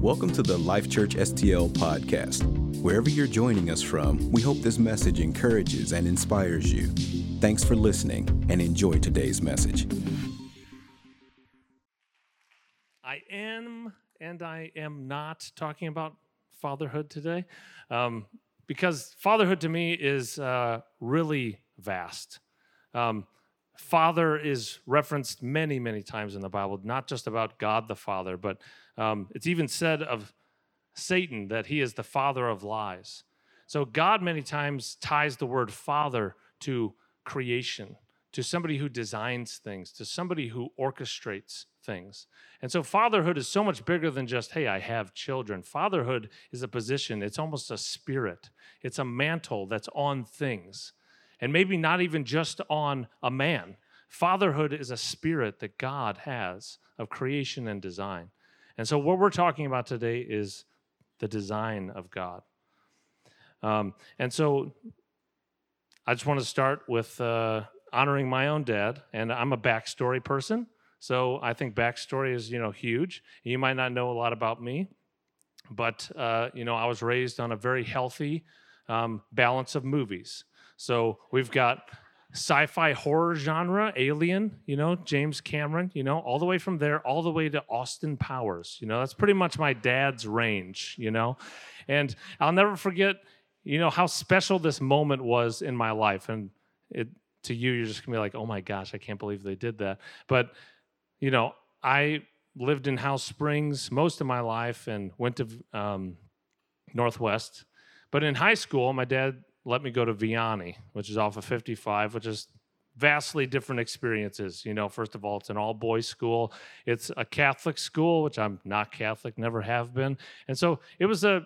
Welcome to the Life Church STL podcast. Wherever you're joining us from, we hope this message encourages and inspires you. Thanks for listening and enjoy today's message. I am and I am not talking about fatherhood today um, because fatherhood to me is uh, really vast. Um, father is referenced many, many times in the Bible, not just about God the Father, but um, it's even said of Satan that he is the father of lies. So God many times ties the word father to creation, to somebody who designs things, to somebody who orchestrates things. And so fatherhood is so much bigger than just, hey, I have children. Fatherhood is a position, it's almost a spirit, it's a mantle that's on things. And maybe not even just on a man. Fatherhood is a spirit that God has of creation and design. And so, what we're talking about today is the design of God. Um, and so, I just want to start with uh, honoring my own dad. And I'm a backstory person. So, I think backstory is, you know, huge. You might not know a lot about me, but, uh, you know, I was raised on a very healthy um, balance of movies. So, we've got sci-fi horror genre, Alien, you know, James Cameron, you know, all the way from there, all the way to Austin Powers. You know, that's pretty much my dad's range, you know. And I'll never forget, you know, how special this moment was in my life. And it to you, you're just gonna be like, oh my gosh, I can't believe they did that. But, you know, I lived in House Springs most of my life and went to um, Northwest. But in high school, my dad let me go to Vianney, which is off of 55, which is vastly different experiences. You know, first of all, it's an all boys school, it's a Catholic school, which I'm not Catholic, never have been. And so it was a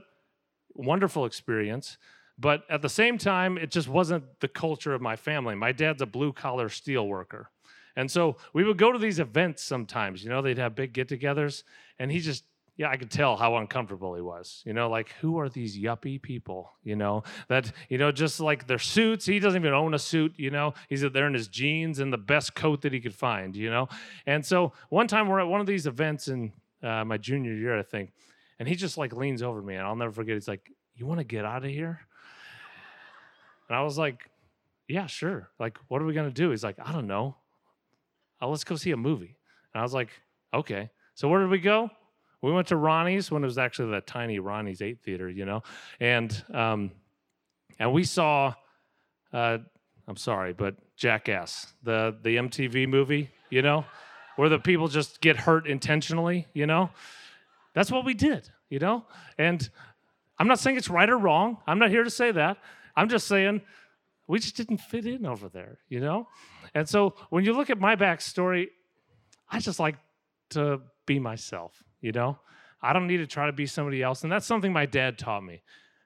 wonderful experience. But at the same time, it just wasn't the culture of my family. My dad's a blue collar steel worker. And so we would go to these events sometimes, you know, they'd have big get togethers, and he just yeah, I could tell how uncomfortable he was. You know, like who are these yuppie people? You know that you know just like their suits. He doesn't even own a suit. You know, he's there in his jeans and the best coat that he could find. You know, and so one time we're at one of these events in uh, my junior year, I think, and he just like leans over me, and I'll never forget. He's like, "You want to get out of here?" And I was like, "Yeah, sure. Like, what are we gonna do?" He's like, "I don't know. Uh, let's go see a movie." And I was like, "Okay." So where did we go? We went to Ronnie's when it was actually that tiny Ronnie's 8 theater, you know, and um, and we saw, uh, I'm sorry, but Jackass, the the MTV movie, you know, where the people just get hurt intentionally, you know. That's what we did, you know, and I'm not saying it's right or wrong. I'm not here to say that. I'm just saying we just didn't fit in over there, you know. And so when you look at my backstory, I just like to be myself you know? I don't need to try to be somebody else. And that's something my dad taught me.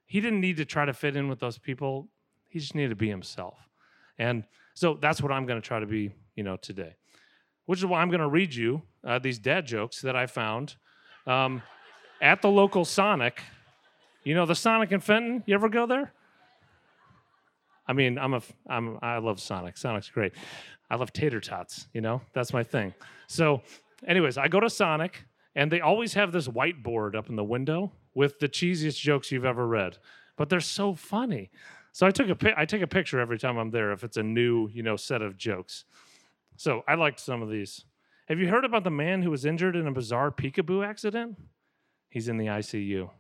He didn't need to try to fit in with those people, he just needed to be himself. And so that's what I'm going to try to be, you know, today. Which is why I'm going to read you uh, these dad jokes that I found um, at the local Sonic. You know the Sonic in Fenton? You ever go there? I mean, I'm a, I'm, I love Sonic. Sonic's great. I love tater tots. You know, that's my thing. So, anyways, I go to Sonic and they always have this whiteboard up in the window with the cheesiest jokes you've ever read, but they're so funny. So I took a I take a picture every time I'm there if it's a new you know set of jokes. So I liked some of these. Have you heard about the man who was injured in a bizarre peekaboo accident? He's in the ICU.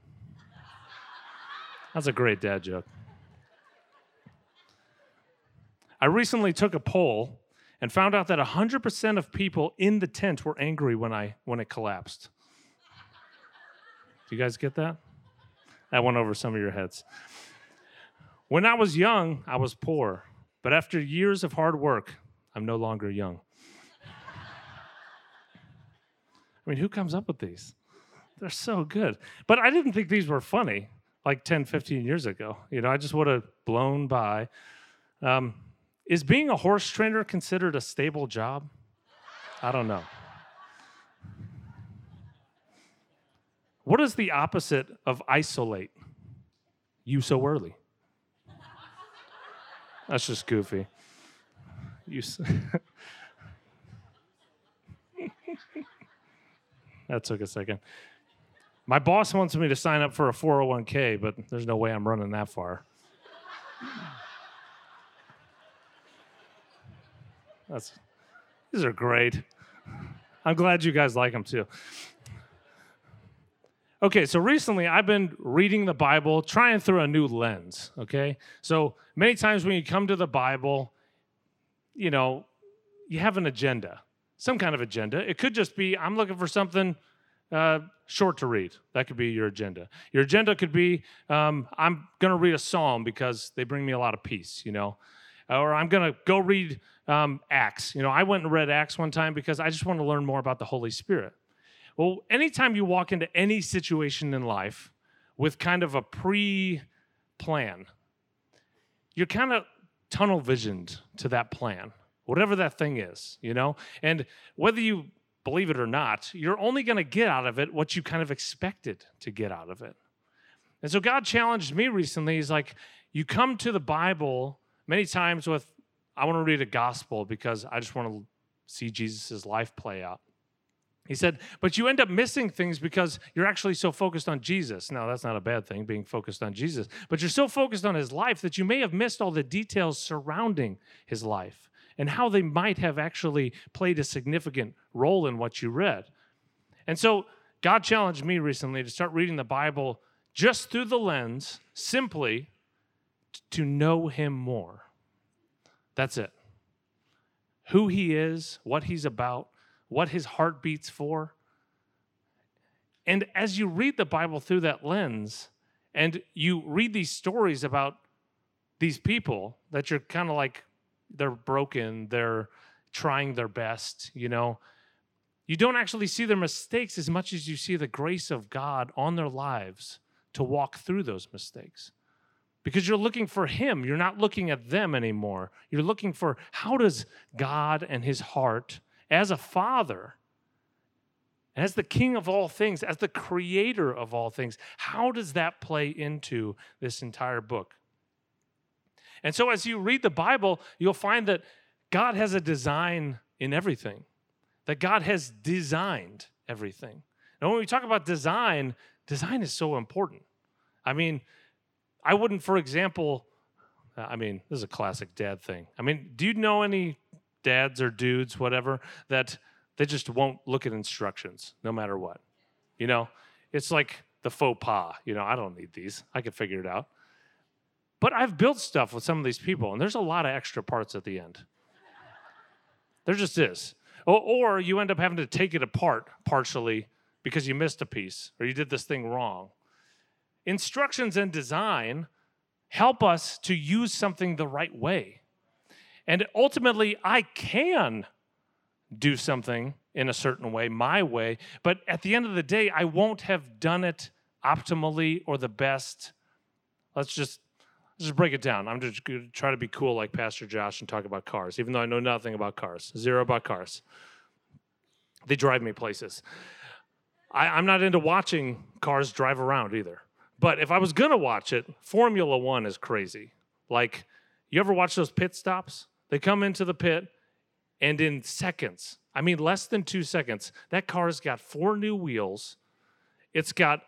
That's a great dad joke. I recently took a poll and found out that 100% of people in the tent were angry when I when it collapsed. Do you guys get that? That went over some of your heads. When I was young, I was poor, but after years of hard work, I'm no longer young. I mean, who comes up with these? They're so good. But I didn't think these were funny like 10, 15 years ago. You know, I just would have blown by. Um, is being a horse trainer considered a stable job? I don't know. What is the opposite of isolate? You so early. That's just goofy. You. So that took a second. My boss wants me to sign up for a 401k, but there's no way I'm running that far. That's, these are great. I'm glad you guys like them too. Okay, so recently I've been reading the Bible, trying through a new lens. Okay, so many times when you come to the Bible, you know, you have an agenda, some kind of agenda. It could just be I'm looking for something uh, short to read. That could be your agenda. Your agenda could be um, I'm going to read a psalm because they bring me a lot of peace, you know, or I'm going to go read um, Acts. You know, I went and read Acts one time because I just want to learn more about the Holy Spirit. Well, anytime you walk into any situation in life with kind of a pre plan, you're kind of tunnel visioned to that plan, whatever that thing is, you know? And whether you believe it or not, you're only going to get out of it what you kind of expected to get out of it. And so God challenged me recently. He's like, you come to the Bible many times with, I want to read a gospel because I just want to see Jesus' life play out. He said, but you end up missing things because you're actually so focused on Jesus. Now, that's not a bad thing, being focused on Jesus, but you're so focused on his life that you may have missed all the details surrounding his life and how they might have actually played a significant role in what you read. And so, God challenged me recently to start reading the Bible just through the lens, simply to know him more. That's it. Who he is, what he's about what his heart beats for. And as you read the Bible through that lens, and you read these stories about these people that you're kind of like, they're broken, they're trying their best, you know, you don't actually see their mistakes as much as you see the grace of God on their lives to walk through those mistakes. Because you're looking for Him, you're not looking at them anymore. You're looking for how does God and His heart as a father, as the king of all things, as the creator of all things, how does that play into this entire book? And so, as you read the Bible, you'll find that God has a design in everything, that God has designed everything. And when we talk about design, design is so important. I mean, I wouldn't, for example, uh, I mean, this is a classic dad thing. I mean, do you know any dads or dudes, whatever, that they just won't look at instructions no matter what. You know, it's like the faux pas. You know, I don't need these. I can figure it out. But I've built stuff with some of these people, and there's a lot of extra parts at the end. There just is. Or, or you end up having to take it apart partially because you missed a piece or you did this thing wrong. Instructions and design help us to use something the right way. And ultimately, I can do something in a certain way, my way, but at the end of the day, I won't have done it optimally or the best. Let's just let's just break it down. I'm just going to try to be cool like Pastor Josh and talk about cars, even though I know nothing about cars, zero about cars. They drive me places. I, I'm not into watching cars drive around either. But if I was gonna watch it, Formula One is crazy. Like, you ever watch those pit stops? They come into the pit, and in seconds, I mean, less than two seconds, that car's got four new wheels. It's got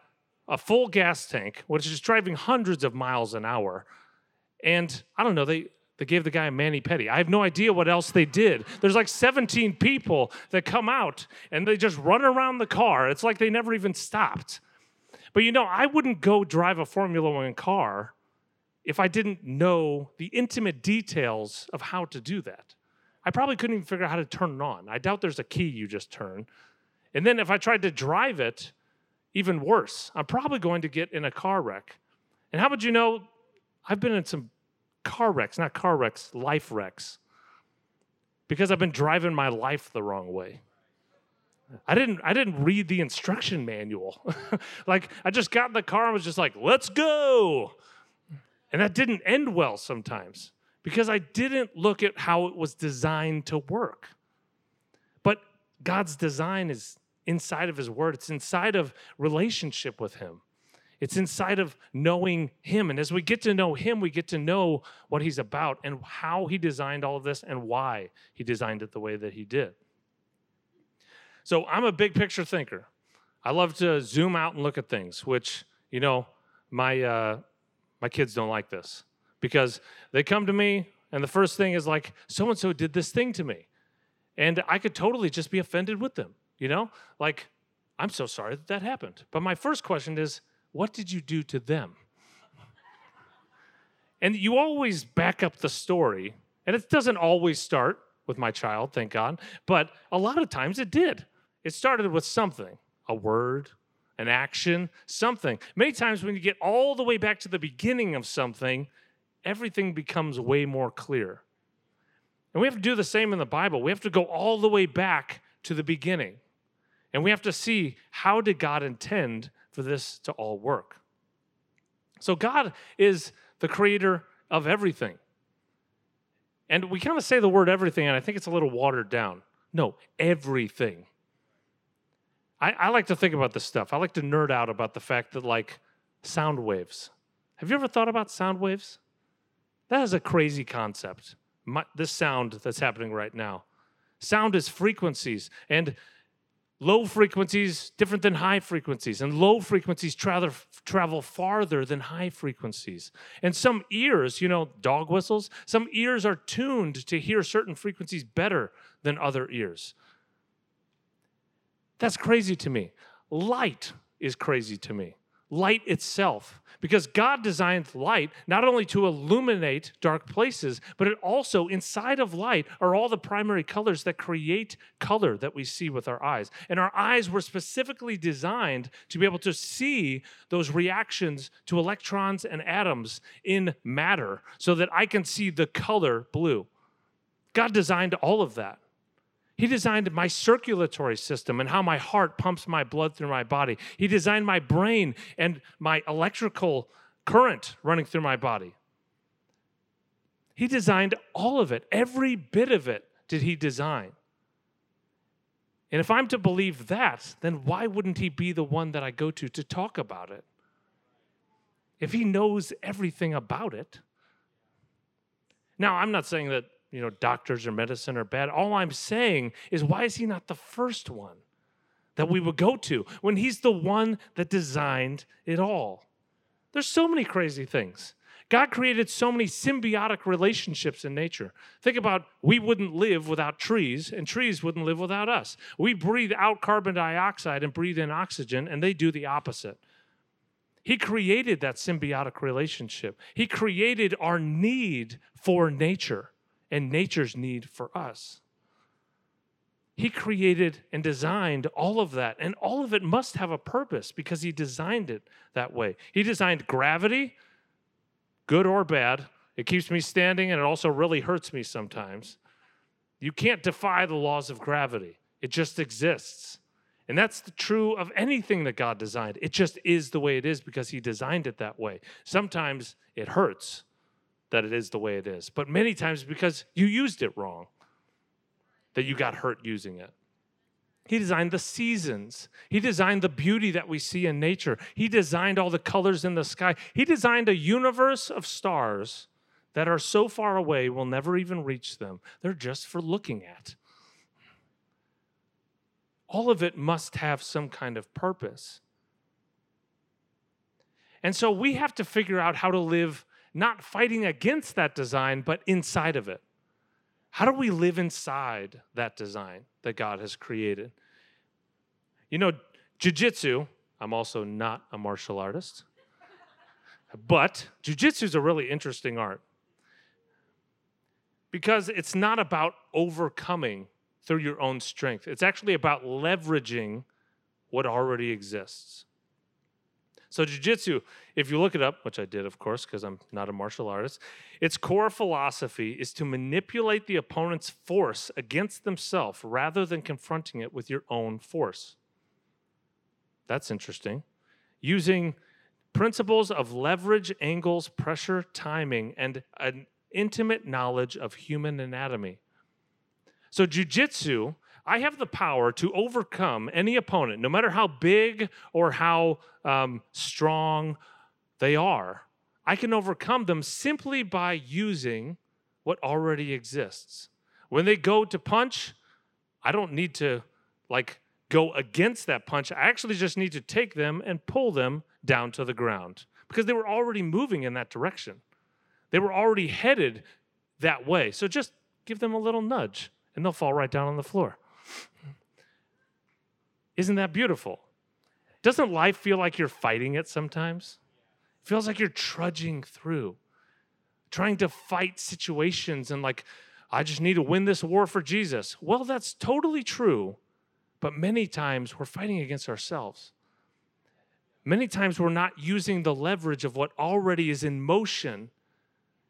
a full gas tank, which is driving hundreds of miles an hour. And I don't know, they, they gave the guy a mani pedi. I have no idea what else they did. There's like 17 people that come out and they just run around the car. It's like they never even stopped. But you know, I wouldn't go drive a Formula One car if I didn't know the intimate details of how to do that. I probably couldn't even figure out how to turn it on. I doubt there's a key you just turn. And then if I tried to drive it, even worse, I'm probably going to get in a car wreck. And how would you know? I've been in some car wrecks, not car wrecks, life wrecks, because I've been driving my life the wrong way. I didn't I didn't read the instruction manual. like I just got in the car and was just like, "Let's go." And that didn't end well sometimes because I didn't look at how it was designed to work. But God's design is inside of His Word, it's inside of relationship with Him. It's inside of knowing Him. And as we get to know Him, we get to know what He's about and how He designed all of this and why He designed it the way that He did. So I'm a big picture thinker. I love to zoom out and look at things, which, you know, my, uh, my kids don't like this because they come to me and the first thing is like, so and so did this thing to me. And I could totally just be offended with them, you know? Like, I'm so sorry that that happened. But my first question is, what did you do to them? and you always back up the story, and it doesn't always start with my child, thank God, but a lot of times it did. It started with something a word, an action, something. Many times when you get all the way back to the beginning of something, everything becomes way more clear. And we have to do the same in the Bible. We have to go all the way back to the beginning. And we have to see how did God intend for this to all work. So God is the creator of everything. And we kind of say the word everything, and I think it's a little watered down. No, everything. I, I like to think about this stuff. I like to nerd out about the fact that, like, sound waves. Have you ever thought about sound waves? That is a crazy concept. My, this sound that's happening right now. Sound is frequencies, and low frequencies different than high frequencies, and low frequencies travel, travel farther than high frequencies. And some ears, you know, dog whistles, some ears are tuned to hear certain frequencies better than other ears. That's crazy to me. Light is crazy to me. Light itself. Because God designed light not only to illuminate dark places, but it also, inside of light, are all the primary colors that create color that we see with our eyes. And our eyes were specifically designed to be able to see those reactions to electrons and atoms in matter so that I can see the color blue. God designed all of that. He designed my circulatory system and how my heart pumps my blood through my body. He designed my brain and my electrical current running through my body. He designed all of it, every bit of it did he design. And if I'm to believe that, then why wouldn't he be the one that I go to to talk about it? If he knows everything about it. Now, I'm not saying that you know, doctors or medicine are bad. All I'm saying is, why is he not the first one that we would go to when he's the one that designed it all? There's so many crazy things. God created so many symbiotic relationships in nature. Think about we wouldn't live without trees, and trees wouldn't live without us. We breathe out carbon dioxide and breathe in oxygen, and they do the opposite. He created that symbiotic relationship. He created our need for nature and nature's need for us. He created and designed all of that, and all of it must have a purpose because He designed it that way. He designed gravity, good or bad. It keeps me standing and it also really hurts me sometimes. You can't defy the laws of gravity, it just exists. And that's true of anything that God designed. It just is the way it is because He designed it that way. Sometimes it hurts, that it is the way it is, but many times because you used it wrong, that you got hurt using it. He designed the seasons. He designed the beauty that we see in nature. He designed all the colors in the sky. He designed a universe of stars that are so far away we'll never even reach them. They're just for looking at. All of it must have some kind of purpose. And so we have to figure out how to live not fighting against that design, but inside of it. How do we live inside that design that God has created? You know, jujitsu, I'm also not a martial artist, but jujitsu is a really interesting art because it's not about overcoming through your own strength, it's actually about leveraging what already exists. So, jujitsu, if you look it up, which I did, of course, because I'm not a martial artist, its core philosophy is to manipulate the opponent's force against themselves rather than confronting it with your own force. That's interesting. Using principles of leverage, angles, pressure, timing, and an intimate knowledge of human anatomy. So, jujitsu I have the power to overcome any opponent, no matter how big or how um, strong they are. I can overcome them simply by using what already exists. When they go to punch, I don't need to like go against that punch. I actually just need to take them and pull them down to the ground because they were already moving in that direction. They were already headed that way. So just give them a little nudge and they'll fall right down on the floor. Isn't that beautiful? Doesn't life feel like you're fighting it sometimes? It feels like you're trudging through, trying to fight situations and like, I just need to win this war for Jesus. Well, that's totally true, but many times we're fighting against ourselves. Many times we're not using the leverage of what already is in motion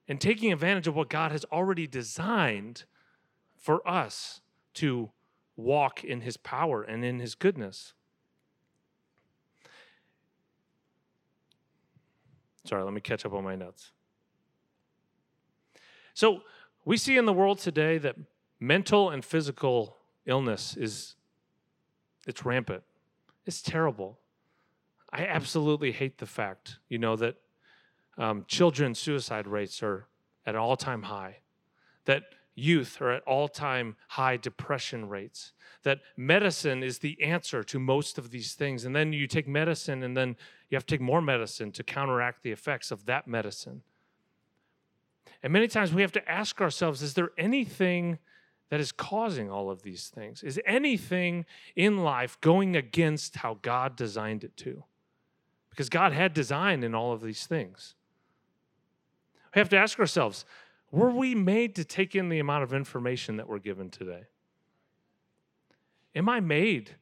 and taking advantage of what God has already designed for us to walk in His power and in His goodness. Sorry, let me catch up on my notes. So, we see in the world today that mental and physical illness is it's rampant. It's terrible. I absolutely hate the fact, you know, that um, children's suicide rates are at an all-time high. That youth are at all-time high depression rates. That medicine is the answer to most of these things. And then you take medicine, and then you have to take more medicine to counteract the effects of that medicine. And many times we have to ask ourselves is there anything that is causing all of these things? Is anything in life going against how God designed it to? Because God had design in all of these things. We have to ask ourselves were we made to take in the amount of information that we're given today? Am I made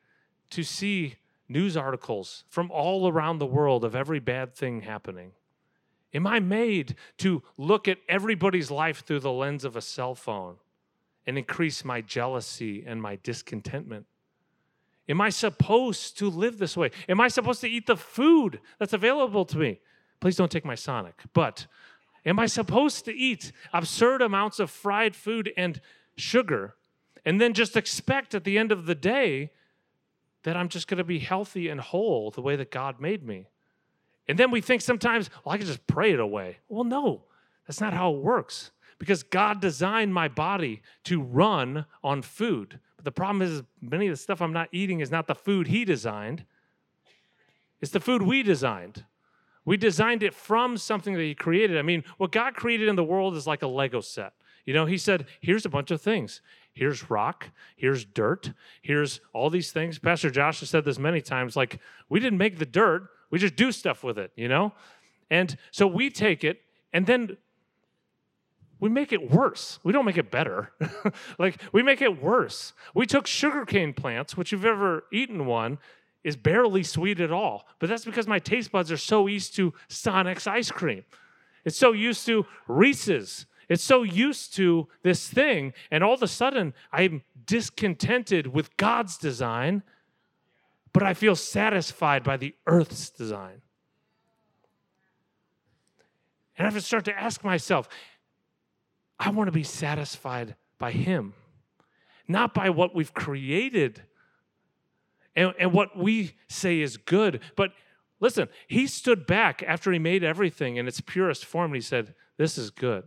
to see news articles from all around the world of every bad thing happening? Am I made to look at everybody's life through the lens of a cell phone and increase my jealousy and my discontentment? Am I supposed to live this way? Am I supposed to eat the food that's available to me? Please don't take my Sonic. But am I supposed to eat absurd amounts of fried food and sugar and then just expect at the end of the day that I'm just going to be healthy and whole the way that God made me? And then we think sometimes, well, I can just pray it away. Well, no, that's not how it works because God designed my body to run on food. But the problem is, many of the stuff I'm not eating is not the food He designed, it's the food we designed. We designed it from something that He created. I mean, what God created in the world is like a Lego set. You know, He said, here's a bunch of things. Here's rock, here's dirt, here's all these things. Pastor Josh has said this many times like, we didn't make the dirt, we just do stuff with it, you know? And so we take it and then we make it worse. We don't make it better. like we make it worse. We took sugarcane plants, which you've ever eaten one, is barely sweet at all. But that's because my taste buds are so used to Sonic's ice cream. It's so used to Reese's. It's so used to this thing. And all of a sudden, I'm discontented with God's design but I feel satisfied by the earth's design. And I have to start to ask myself, I want to be satisfied by Him, not by what we've created and, and what we say is good. But listen, He stood back after He made everything in its purest form and He said, This is good.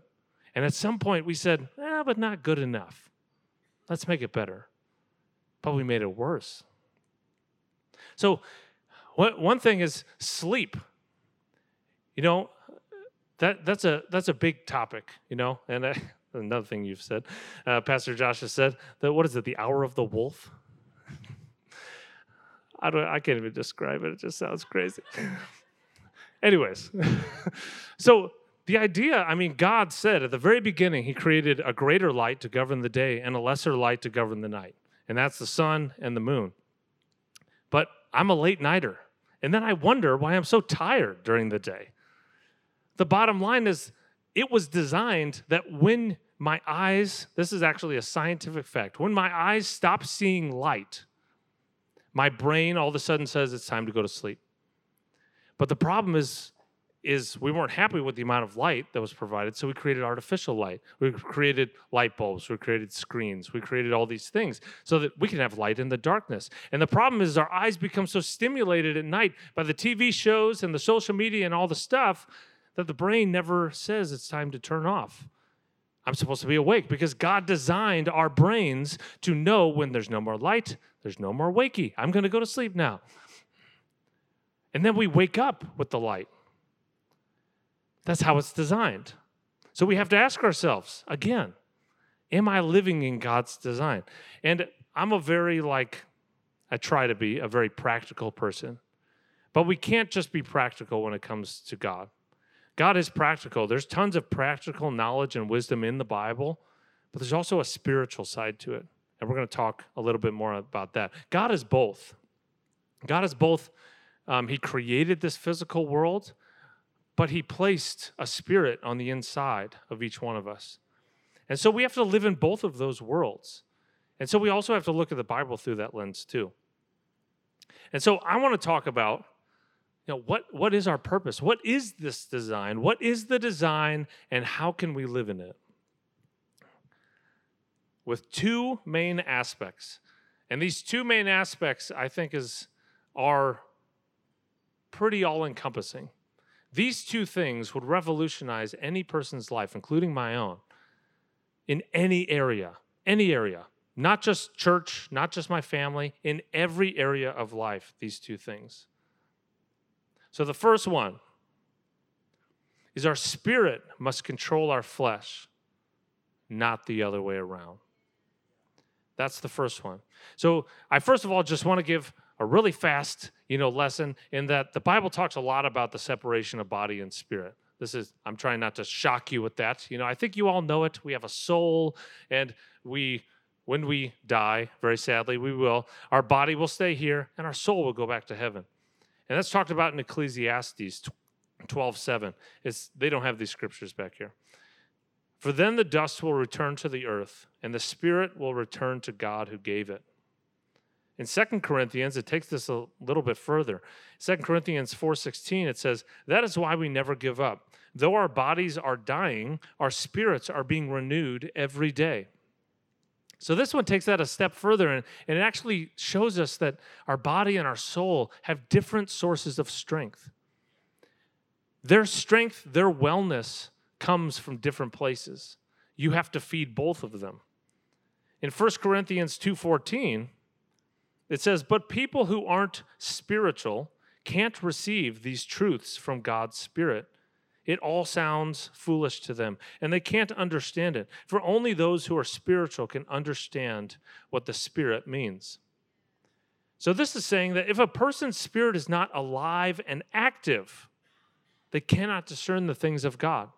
And at some point we said, eh, but not good enough. Let's make it better. But we made it worse. So, one thing is sleep. You know, that that's a that's a big topic. You know, and I, another thing you've said, uh, Pastor Josh has said that what is it? The hour of the wolf. I don't. I can't even describe it. It just sounds crazy. Anyways, so the idea, I mean, God said at the very beginning, He created a greater light to govern the day and a lesser light to govern the night, and that's the sun and the moon. But I'm a late nighter. And then I wonder why I'm so tired during the day. The bottom line is, it was designed that when my eyes, this is actually a scientific fact, when my eyes stop seeing light, my brain all of a sudden says it's time to go to sleep. But the problem is, is we weren't happy with the amount of light that was provided, so we created artificial light. We created light bulbs, we created screens, we created all these things so that we can have light in the darkness. And the problem is our eyes become so stimulated at night by the TV shows and the social media and all the stuff that the brain never says it's time to turn off. I'm supposed to be awake because God designed our brains to know when there's no more light, there's no more wakey. I'm going to go to sleep now. And then we wake up with the light. That's how it's designed. So we have to ask ourselves again, am I living in God's design? And I'm a very like I try to be a very practical person. But we can't just be practical when it comes to God. God is practical. There's tons of practical knowledge and wisdom in the Bible, but there's also a spiritual side to it. And we're going to talk a little bit more about that. God is both. God is both. Um, he created this physical world, but He placed a spirit on the inside of each one of us. And so we have to live in both of those worlds. And so we also have to look at the Bible through that lens too. And so I want to talk about you know what what is our purpose? What is this design? What is the design and how can we live in it? With two main aspects. And these two main aspects I think is are pretty all encompassing. These two things would revolutionize any person's life, including my own, in any area, any area not just church, not just my family, in every area of life, these two things. So the first one is our spirit must control our flesh, not the other way around. That's the first one. So I first of all just want to give a really fast, you know, lesson in that the Bible talks a lot about the separation of body and spirit. This is I'm trying not to shock you with that. You know, I think you all know it. We have a soul and we when we die, very sadly, we will, our body will stay here and our soul will go back to heaven. And that's talked about in Ecclesiastes 12 7. It's, they don't have these scriptures back here. For then the dust will return to the earth, and the spirit will return to God who gave it. In 2 Corinthians, it takes this a little bit further. 2 Corinthians 4:16 it says, "That is why we never give up. Though our bodies are dying, our spirits are being renewed every day." So this one takes that a step further and, and it actually shows us that our body and our soul have different sources of strength. Their strength, their wellness comes from different places. You have to feed both of them. In 1 Corinthians 2:14, it says, "But people who aren't spiritual can't receive these truths from God's Spirit it all sounds foolish to them, and they can't understand it. For only those who are spiritual can understand what the Spirit means. So, this is saying that if a person's spirit is not alive and active, they cannot discern the things of God.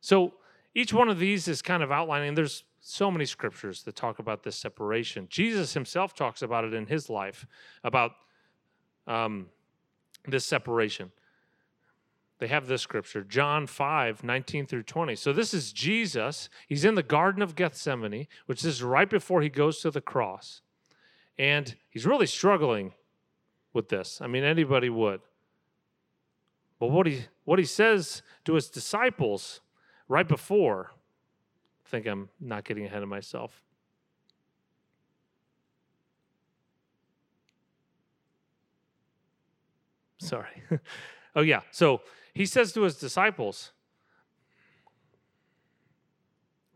So, each one of these is kind of outlining, there's so many scriptures that talk about this separation. Jesus himself talks about it in his life, about um, this separation they have this scripture, John 5, 19 through 20. So this is Jesus. He's in the Garden of Gethsemane, which is right before he goes to the cross. And he's really struggling with this. I mean, anybody would. But what he what he says to his disciples right before, I think I'm not getting ahead of myself. Sorry. oh yeah. So he says to his disciples,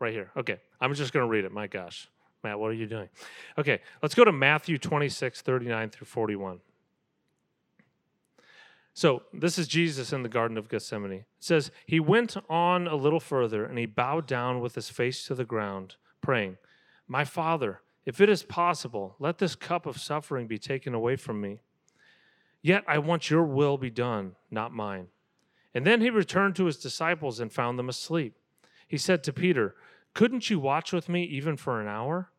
right here. Okay, I'm just going to read it. My gosh. Matt, what are you doing? Okay, let's go to Matthew 26, 39 through 41. So, this is Jesus in the Garden of Gethsemane. It says, He went on a little further and he bowed down with his face to the ground, praying, My Father, if it is possible, let this cup of suffering be taken away from me. Yet I want your will be done, not mine. And then he returned to his disciples and found them asleep. He said to Peter, Couldn't you watch with me even for an hour?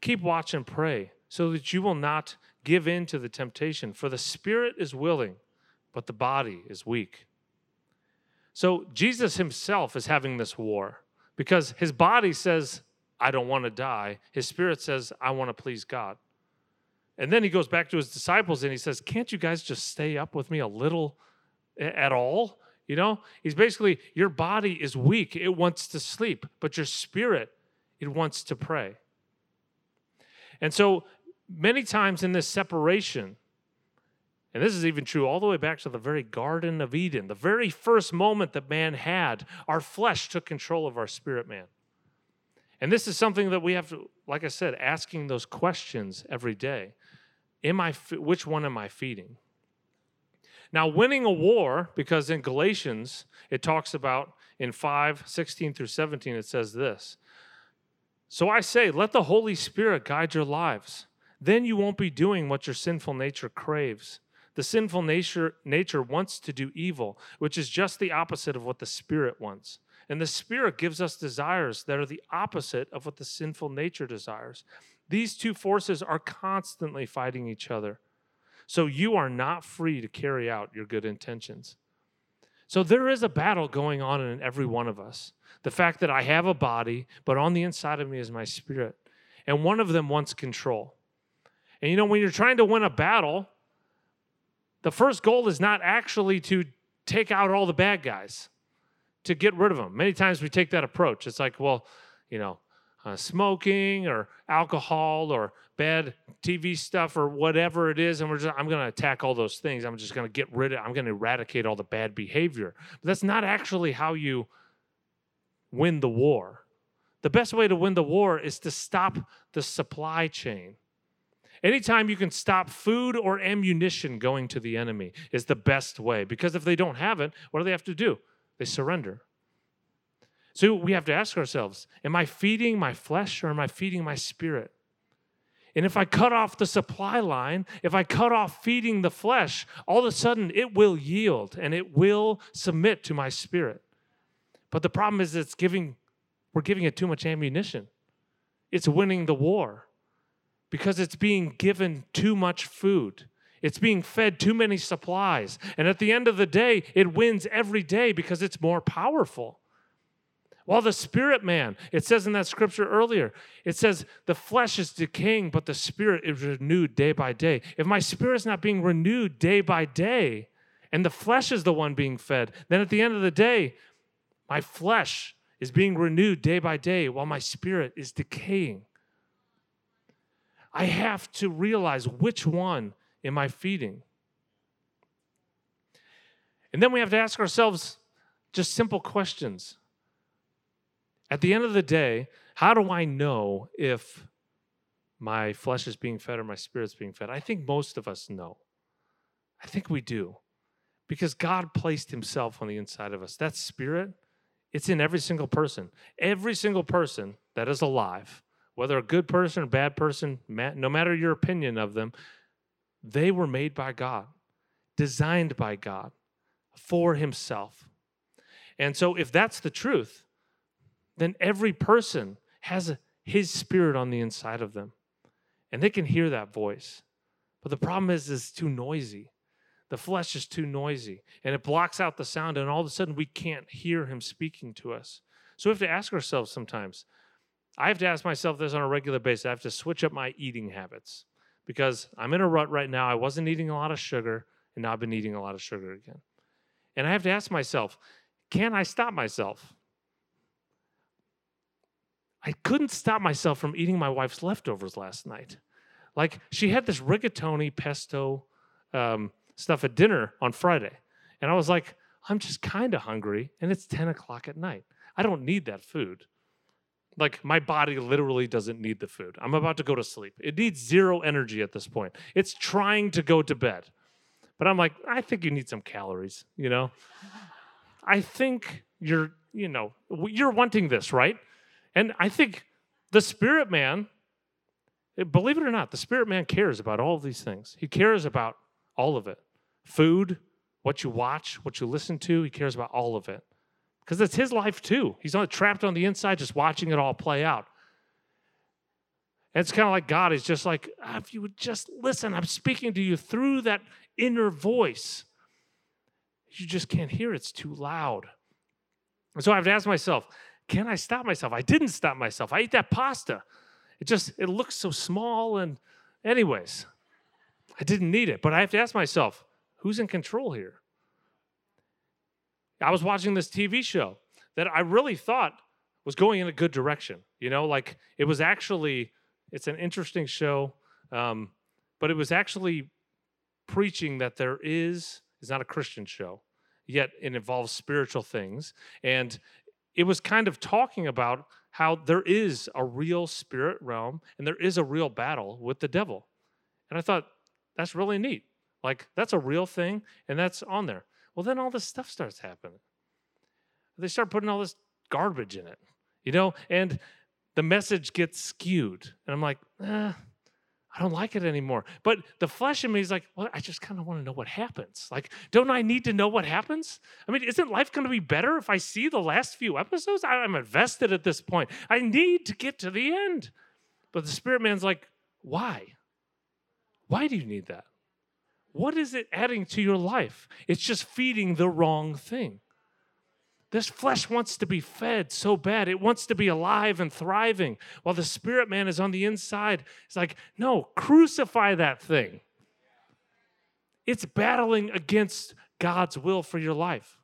Keep watch and pray, so that you will not give in to the temptation, for the spirit is willing, but the body is weak. So Jesus himself is having this war because his body says, I don't want to die. His spirit says, I want to please God. And then he goes back to his disciples and he says, Can't you guys just stay up with me a little at all. You know, he's basically, your body is weak. It wants to sleep, but your spirit, it wants to pray. And so, many times in this separation, And this is even true all the way back to the very Garden of Eden. The very first moment that man had, our flesh took control of our spirit man. And this is something that we have to, like I said, asking those questions every day. Am I, which one am I feeding? Now, winning a war, because in Galatians, it talks about in 5 16 through 17, it says this. So I say, let the Holy Spirit guide your lives. Then you won't be doing what your sinful nature craves. The sinful nature, nature wants to do evil, which is just the opposite of what the Spirit wants. And the Spirit gives us desires that are the opposite of what the sinful nature desires. These two forces are constantly fighting each other. So you are not free to carry out your good intentions. So there is a battle going on in every one of us. The fact that I have a body, but on the inside of me is my spirit. And one of them wants control. And you know, when you're trying to win a battle, the first goal is not actually to take out all the bad guys, to get rid of them. Many times we take that approach. It's like, well, you know, uh, smoking or alcohol or bad TV stuff or whatever it is, and we're just I'm going to attack all those things. I'm just going to get rid of. I'm going to eradicate all the bad behavior. But that's not actually how you win the war. The best way to win the war is to stop the supply chain. Anytime you can stop food or ammunition going to the enemy is the best way because if they don't have it, what do they have to do? They surrender. So we have to ask ourselves Am I feeding my flesh or am I feeding my spirit? And if I cut off the supply line, if I cut off feeding the flesh, all of a sudden it will yield and it will submit to my spirit. But the problem is it's giving we're giving it too much ammunition. It's winning the war because it's being given too much food. It's being fed too many supplies. And at the end of the day, it wins every day because it's more powerful. While the spirit man, it says in that scripture earlier, it says the flesh is decaying, but the spirit is renewed day by day. If my spirit is not being renewed day by day, and the flesh is the one being fed, then at the end of the day, my flesh is being renewed day by day while my spirit is decaying. I have to realize which one am I feeding? And then we have to ask ourselves just simple questions. At the end of the day, how do I know if my flesh is being fed or my spirit's being fed? I think most of us know. I think we do. Because God placed himself on the inside of us. That spirit, it's in every single person. Every single person that is alive, whether a good person or bad person, no matter your opinion of them, they were made by God, designed by God for himself. And so if that's the truth, then every person has his spirit on the inside of them. And they can hear that voice. But the problem is, it's too noisy. The flesh is too noisy and it blocks out the sound, and all of a sudden we can't hear him speaking to us. So we have to ask ourselves sometimes. I have to ask myself this on a regular basis. I have to switch up my eating habits because I'm in a rut right now. I wasn't eating a lot of sugar, and now I've been eating a lot of sugar again. And I have to ask myself, can I stop myself? I couldn't stop myself from eating my wife's leftovers last night. Like she had this rigatoni pesto um, stuff at dinner on Friday. And I was like, I'm just kind of hungry and it's 10 o'clock at night. I don't need that food. Like my body literally doesn't need the food. I'm about to go to sleep. It needs zero energy at this point. It's trying to go to bed. But I'm like, I think you need some calories, you know? I think you're, you know, you're wanting this, right? And I think the spirit man, eh, believe it or not, the spirit man cares about all of these things. He cares about all of it food, what you watch, what you listen to. He cares about all of it because it's his life too. He's not trapped on the inside just watching it all play out. And it's kind of like God is just like, ah, if you would just listen, I'm speaking to you through that inner voice. You just can't hear, it's too loud. And so I have to ask myself, can I stop myself? I didn't stop myself. I ate that pasta. It just it looks so small and anyways, I didn't need it. But I have to ask myself, who's in control here? I was watching this TV show that I really thought was going in a good direction. You know, like it was actually it's an interesting show, um, but it was actually preaching that there is, it's not a Christian show, yet it involves spiritual things. And it was kind of talking about how there is a real spirit realm and there is a real battle with the devil. And I thought, that's really neat. Like, that's a real thing and that's on there. Well, then all this stuff starts happening. They start putting all this garbage in it, you know, and the message gets skewed. And I'm like, eh, I don't like it anymore. But the flesh in me is like, well, I just kind of want to know what happens. Like, don't I need to know what happens? I mean, isn't life going to be better if I see the last few episodes? I'm invested at this point. I need to get to the end. But the spirit man's like, why? Why do you need that? What is it adding to your life? It's just feeding the wrong thing. This flesh wants to be fed so bad. It wants to be alive and thriving, while the spirit man is on the inside. It's like, no, crucify that thing. It's battling against God's will for your life.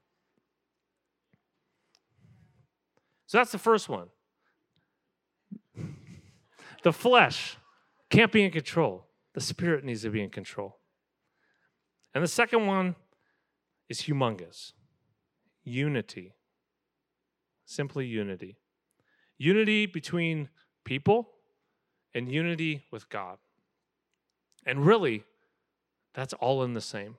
So that's the first one. The flesh can't be in control, the spirit needs to be in control. And the second one is humongous unity. Simply unity. Unity between people and unity with God. And really, that's all in the same.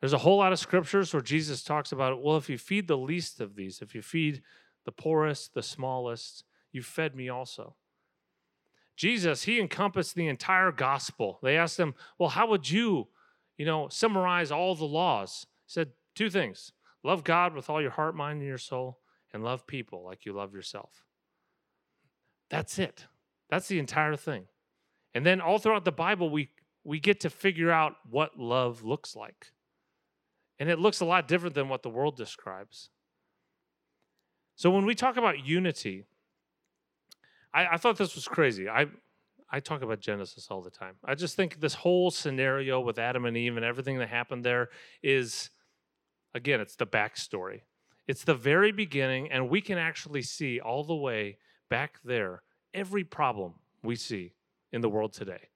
There's a whole lot of scriptures where Jesus talks about, it well, if you feed the least of these, if you feed the poorest, the smallest, you fed me also. Jesus, he encompassed the entire gospel. They asked him, well, how would you, you know, summarize all the laws? He said two things Love God with all your heart, mind, and your soul, and love people like you love yourself. That's it. That's the entire thing. And then all throughout the Bible, we, we get to figure out what love looks like. And it looks a lot different than what the world describes. So when we talk about unity, I, I thought this was crazy. I, I talk about Genesis all the time. I just think this whole scenario with Adam and Eve and everything that happened there is Again, it's the backstory. It's the very beginning, and we can actually see all the way back there every problem we see in the world today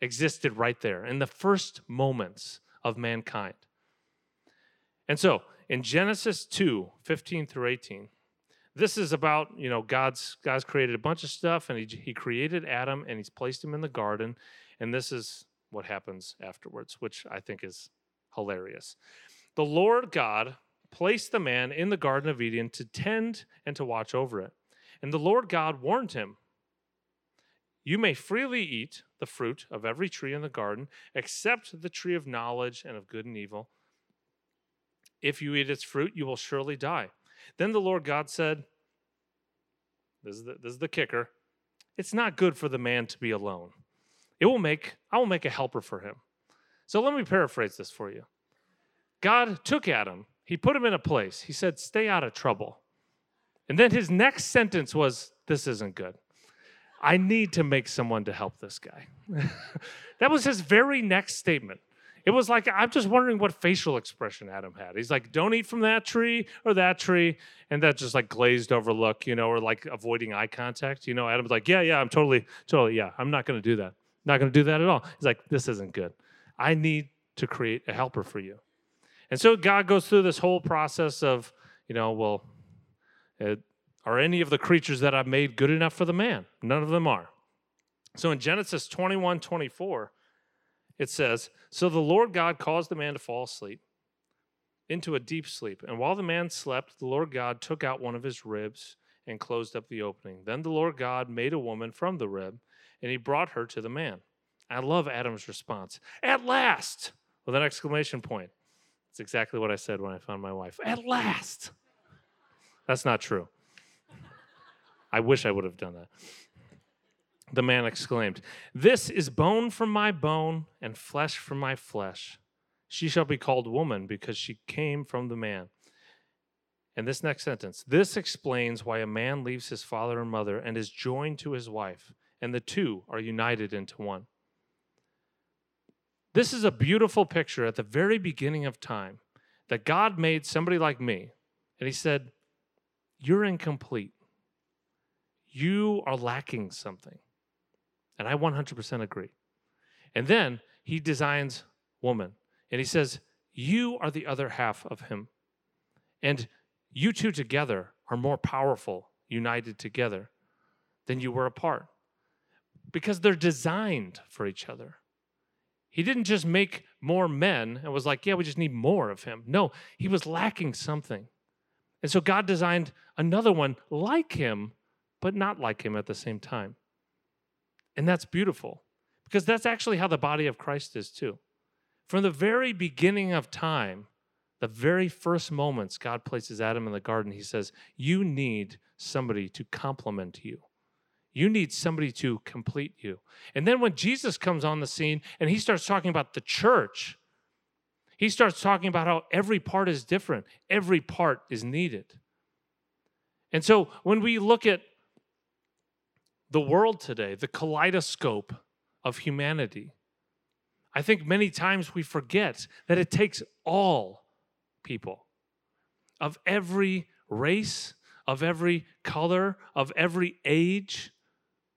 existed right there in the first moments of mankind. And so in Genesis 2 15 through 18, this is about, you know, God's God's created a bunch of stuff and he, he created Adam and he's placed him in the garden. And this is what happens afterwards, which I think is hilarious. The Lord God placed the man in the Garden of Eden to tend and to watch over it. And the Lord God warned him You may freely eat the fruit of every tree in the garden, except the tree of knowledge and of good and evil. If you eat its fruit, you will surely die. Then the Lord God said, This is the, this is the kicker. It's not good for the man to be alone. It will make, I will make a helper for him. So let me paraphrase this for you. God took Adam, he put him in a place. He said, Stay out of trouble. And then his next sentence was, This isn't good. I need to make someone to help this guy. that was his very next statement. It was like, I'm just wondering what facial expression Adam had. He's like, don't eat from that tree or that tree. And that just like glazed over look, you know, or like avoiding eye contact. You know, Adam's like, yeah, yeah, I'm totally, totally, yeah, I'm not going to do that. Not going to do that at all. He's like, this isn't good. I need to create a helper for you. And so God goes through this whole process of, you know, well, it, are any of the creatures that I've made good enough for the man? None of them are. So in Genesis 21 24, it says, So the Lord God caused the man to fall asleep into a deep sleep. And while the man slept, the Lord God took out one of his ribs and closed up the opening. Then the Lord God made a woman from the rib, and he brought her to the man. I love Adam's response. At last! With an exclamation point. It's exactly what I said when I found my wife. At last. That's not true. I wish I would have done that. The man exclaimed, This is bone from my bone and flesh from my flesh. She shall be called woman because she came from the man. And this next sentence this explains why a man leaves his father and mother and is joined to his wife, and the two are united into one. This is a beautiful picture at the very beginning of time that God made somebody like me, and He said, You're incomplete. You are lacking something. And I 100% agree. And then He designs woman. And he says, You are the other half of him. And you two together are more powerful, united together, than you were apart. Because they're designed for each other. He didn't just make more men and was like, yeah, we just need more of him. No, he was lacking something. And so God designed another one like him, but not like him at the same time. And that's beautiful because that's actually how the body of Christ is too. From the very beginning of time, the very first moments God places Adam in the garden, he says, You need somebody to complement you. You need somebody to complete you. And then when Jesus comes on the scene and he starts talking about the church, he starts talking about how every part is different, every part is needed. And so when we look at the world today, the kaleidoscope of humanity, I think many times we forget that it takes all people of every race, of every color, of every age,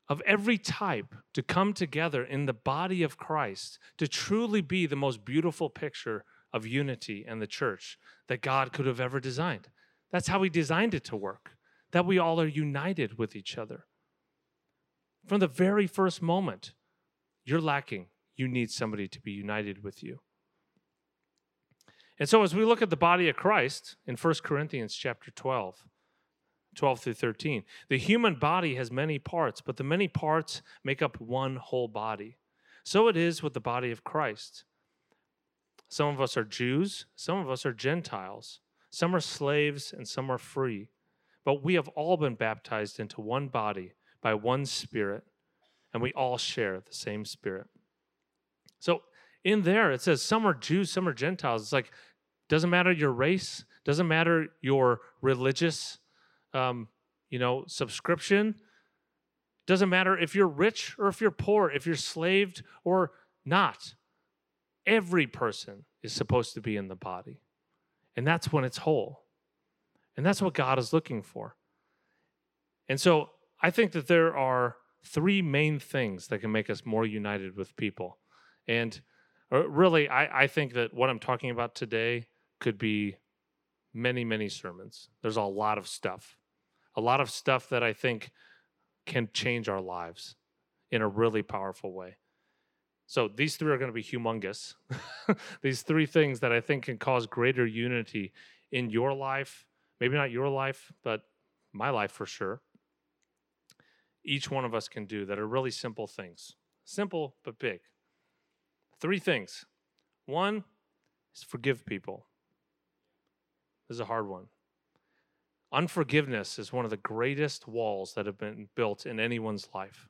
of every type to come together in the body of Christ to truly be the most beautiful picture of unity and the church that God could have ever designed. That's how He designed it to work, that we all are united with each other. From the very first moment, you're lacking. You need somebody to be united with you. And so as we look at the body of Christ in 1 Corinthians chapter 12, 12 through 13. The human body has many parts, but the many parts make up one whole body. So it is with the body of Christ. Some of us are Jews, some of us are Gentiles, some are slaves, and some are free. But we have all been baptized into one body by one Spirit, and we all share the same Spirit. So in there, it says some are Jews, some are Gentiles. It's like, doesn't matter your race, doesn't matter your religious um, you know, subscription. Doesn't matter if you're rich or if you're poor, if you're slaved or not. Every person is supposed to be in the body. And that's when it's whole. And that's what God is looking for. And so I think that there are three main things that can make us more united with people. And uh, really, I, I think that what I'm talking about today could be many, many sermons. There's a lot of stuff, a lot of stuff that I think can change our lives in a really powerful way. So these three are going to be humongous. these three things that I think can cause greater unity in your life, maybe not your life, but my life for sure. Each one of us can do that are really simple things. Simple but big. Three things. One is forgive people. This is a hard one. Unforgiveness is one of the greatest walls that have been built in anyone's life.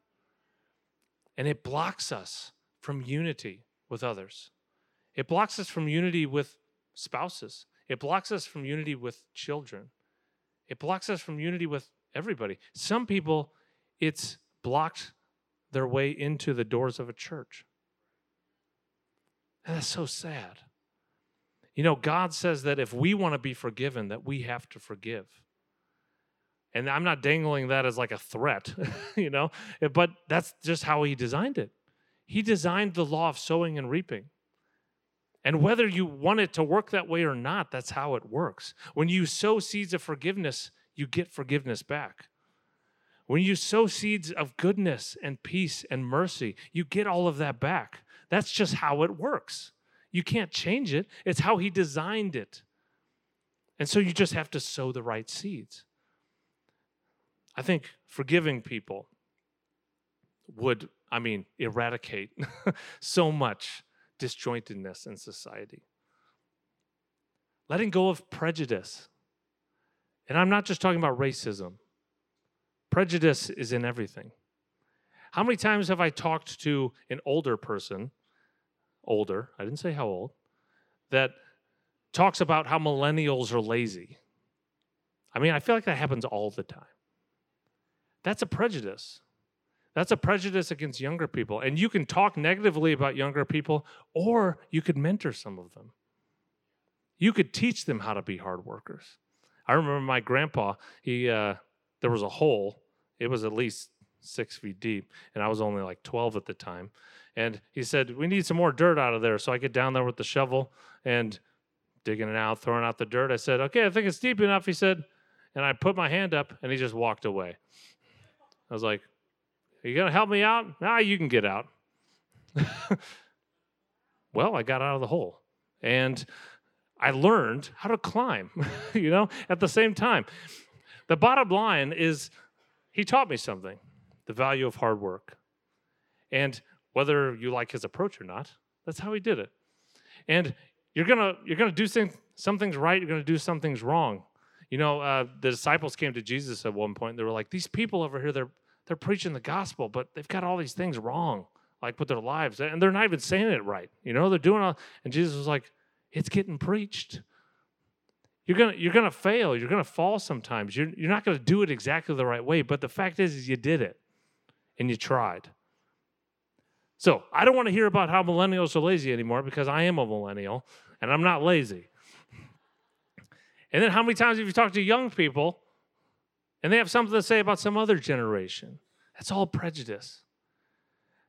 And it blocks us from unity with others. It blocks us from unity with spouses. It blocks us from unity with children. It blocks us from unity with everybody. Some people, it's blocked their way into the doors of a church. And that's so sad. You know, God says that if we want to be forgiven, that we have to forgive. And I'm not dangling that as like a threat, you know, but that's just how He designed it. He designed the law of sowing and reaping. And whether you want it to work that way or not, that's how it works. When you sow seeds of forgiveness, you get forgiveness back. When you sow seeds of goodness and peace and mercy, you get all of that back. That's just how it works. You can't change it, it's how He designed it. And so you just have to sow the right seeds. I think forgiving people would, I mean, eradicate so much disjointedness in society. Letting go of prejudice. And I'm not just talking about racism, prejudice is in everything. How many times have I talked to an older person older, I didn't say how old, that talks about how millennials are lazy. I mean, I feel like that happens all the time. That's a prejudice. That's a prejudice against younger people. And you can talk negatively about younger people, or you could mentor some of them. You could teach them how to be hard workers. I remember my grandpa, he uh, there was a hole. It was at least six feet deep, and I was only like 12 at the time. And he said, We need some more dirt out of there. So I get down there with the shovel and digging it out, throwing out the dirt. I said, Okay, I think it's deep enough. He said, and I put my hand up, and he just walked away. I was like, Are you going to help me out? Nah, you can get out. well, I got out of the hole. And I learned how to climb, you know, at the same time. The bottom line is he taught me something the value of hard work. And whether you like his approach or not, that's how he did it. And you're gonna you're gonna do some, some things right, you're gonna do some things wrong. You know, uh, the disciples came to Jesus at one point. They were like, "These people over here, they're they're preaching the gospel, but they've got all these things wrong, like with their lives, and they're not even saying it right. You know, they're doing all." And Jesus was like, "It's getting preached. You're gonna you're gonna fail. You're gonna fall sometimes. You're you're not gonna do it exactly the right way. But the fact is, is you did it, and you tried." So I don't want to hear about how millennials are lazy anymore because I am a millennial and I'm not lazy. And then how many times have you talked to young people and they have something to say about some other generation? That's all prejudice.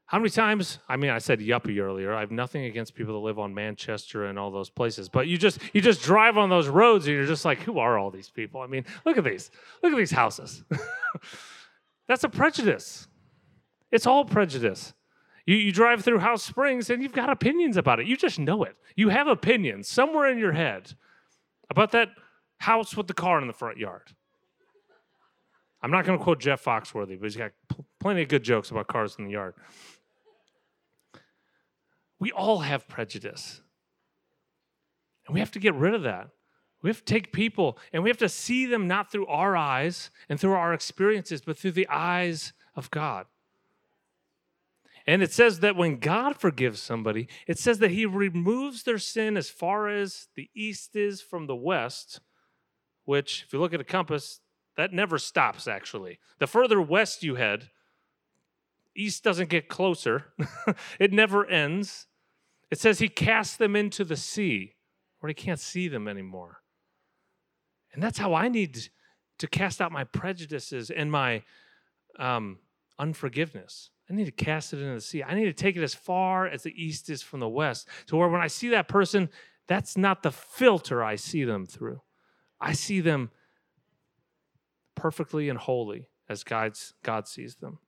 How many times? I mean, I said yuppie earlier. I have nothing against people that live on Manchester and all those places, but you just you just drive on those roads and you're just like, who are all these people? I mean, look at these, look at these houses. That's a prejudice. It's all prejudice. You, you drive through House Springs and you've got opinions about it. You just know it. You have opinions somewhere in your head about that house with the car in the front yard. I'm not going to quote Jeff Foxworthy, but he's got pl- plenty of good jokes about cars in the yard. We all have prejudice. And we have to get rid of that. We have to take people and we have to see them not through our eyes and through our experiences, but through the eyes of God. And it says that when God forgives somebody, it says that he removes their sin as far as the east is from the west, which, if you look at a compass, that never stops, actually. The further west you head, east doesn't get closer, it never ends. It says he casts them into the sea where he can't see them anymore. And that's how I need to cast out my prejudices and my um, unforgiveness. I need to cast it into the sea. I need to take it as far as the east is from the west, to where when I see that person, that's not the filter I see them through. I see them perfectly and holy as God's, God sees them.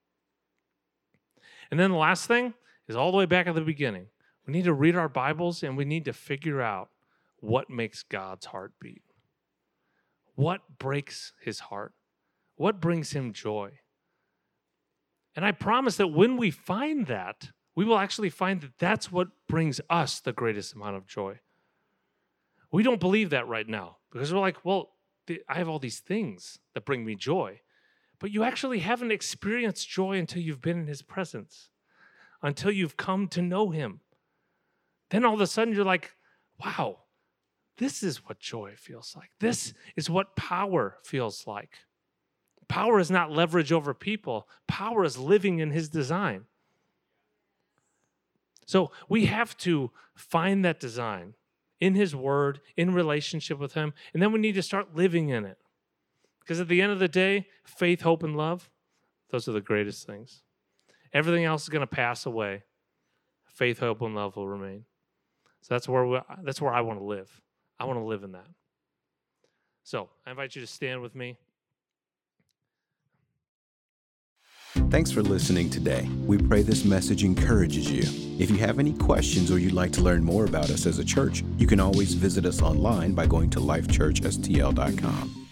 And then the last thing is all the way back at the beginning. We need to read our Bibles and we need to figure out what makes God's heart beat. What breaks his heart? What brings him joy? And I promise that when we find that, we will actually find that that's what brings us the greatest amount of joy. We don't believe that right now because we're like, well, I have all these things that bring me joy. But you actually haven't experienced joy until you've been in his presence, until you've come to know him. Then all of a sudden you're like, wow, this is what joy feels like. This is what power feels like. Power is not leverage over people, power is living in his design. So we have to find that design in his word, in relationship with him, and then we need to start living in it. Because at the end of the day, faith, hope, and love, those are the greatest things. Everything else is going to pass away. Faith, hope, and love will remain. So that's where we, that's where I want to live. I hmm. want to live in that. So I invite you to stand with me. Thanks for listening today. We pray this message encourages you. If you have any questions or you'd like to learn more about us as a church, you can always visit us online by going to lifechurchstl.com.